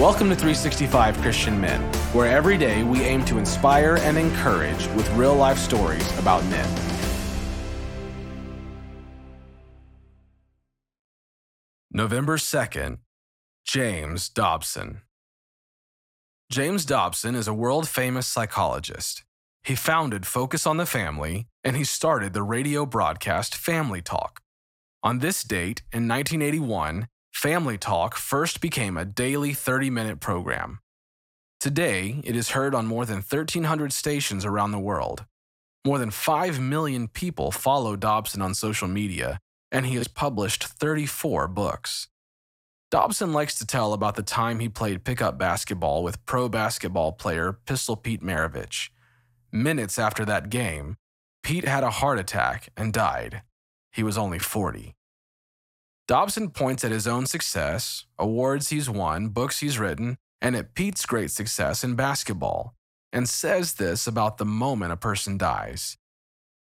Welcome to 365 Christian Men, where every day we aim to inspire and encourage with real life stories about men. November 2nd, James Dobson. James Dobson is a world famous psychologist. He founded Focus on the Family and he started the radio broadcast Family Talk. On this date, in 1981, Family Talk first became a daily 30 minute program. Today, it is heard on more than 1,300 stations around the world. More than 5 million people follow Dobson on social media, and he has published 34 books. Dobson likes to tell about the time he played pickup basketball with pro basketball player Pistol Pete Maravich. Minutes after that game, Pete had a heart attack and died. He was only 40. Dobson points at his own success, awards he's won, books he's written, and at Pete's great success in basketball, and says this about the moment a person dies.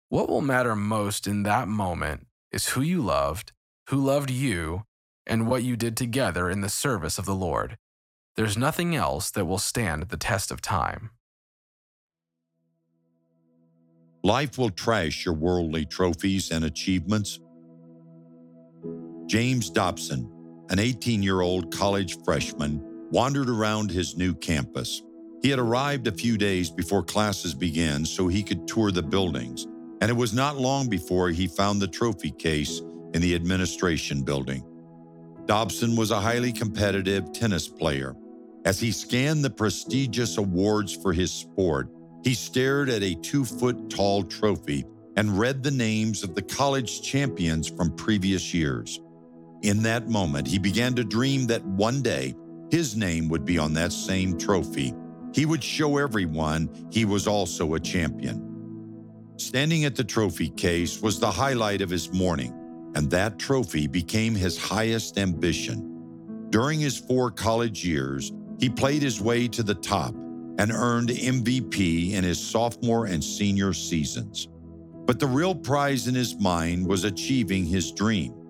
What will matter most in that moment is who you loved, who loved you, and what you did together in the service of the Lord. There's nothing else that will stand the test of time. Life will trash your worldly trophies and achievements. James Dobson, an 18 year old college freshman, wandered around his new campus. He had arrived a few days before classes began so he could tour the buildings, and it was not long before he found the trophy case in the administration building. Dobson was a highly competitive tennis player. As he scanned the prestigious awards for his sport, he stared at a two foot tall trophy and read the names of the college champions from previous years. In that moment, he began to dream that one day his name would be on that same trophy. He would show everyone he was also a champion. Standing at the trophy case was the highlight of his morning and that trophy became his highest ambition. During his four college years, he played his way to the top and earned MVP in his sophomore and senior seasons. But the real prize in his mind was achieving his dream.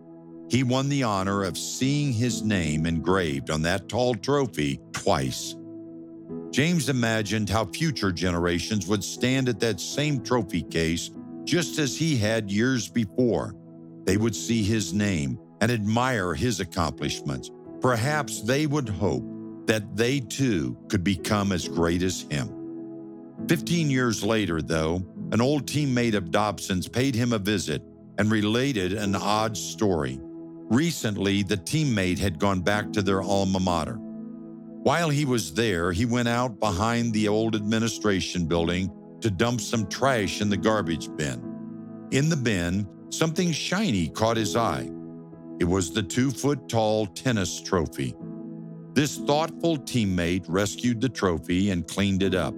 He won the honor of seeing his name engraved on that tall trophy twice. James imagined how future generations would stand at that same trophy case just as he had years before they would see his name and admire his accomplishments. Perhaps they would hope that they too could become as great as him. Fifteen years later, though, an old teammate of Dobson's paid him a visit and related an odd story. Recently, the teammate had gone back to their alma mater. While he was there, he went out behind the old administration building to dump some trash in the garbage bin. In the bin, Something shiny caught his eye. It was the two foot tall tennis trophy. This thoughtful teammate rescued the trophy and cleaned it up.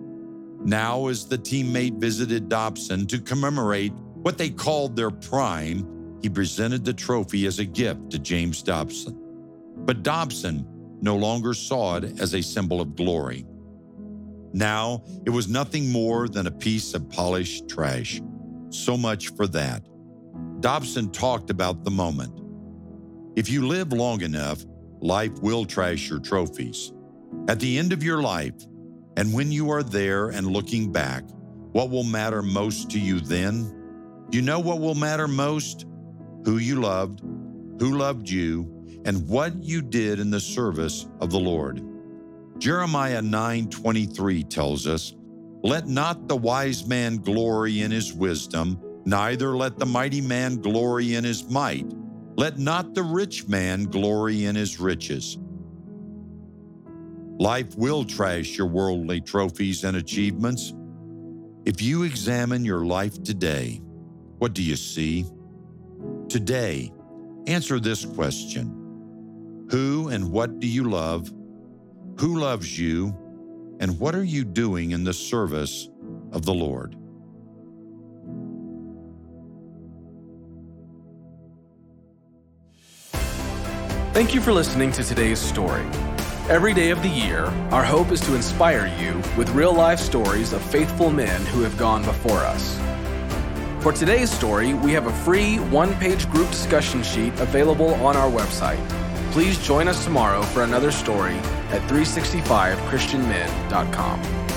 Now, as the teammate visited Dobson to commemorate what they called their prime, he presented the trophy as a gift to James Dobson. But Dobson no longer saw it as a symbol of glory. Now, it was nothing more than a piece of polished trash. So much for that. Dobson talked about the moment. If you live long enough, life will trash your trophies. At the end of your life, and when you are there and looking back, what will matter most to you then? You know what will matter most? Who you loved, who loved you, and what you did in the service of the Lord. Jeremiah 9:23 tells us, "Let not the wise man glory in his wisdom, Neither let the mighty man glory in his might. Let not the rich man glory in his riches. Life will trash your worldly trophies and achievements. If you examine your life today, what do you see? Today, answer this question Who and what do you love? Who loves you? And what are you doing in the service of the Lord? Thank you for listening to today's story. Every day of the year, our hope is to inspire you with real life stories of faithful men who have gone before us. For today's story, we have a free one page group discussion sheet available on our website. Please join us tomorrow for another story at 365christianmen.com.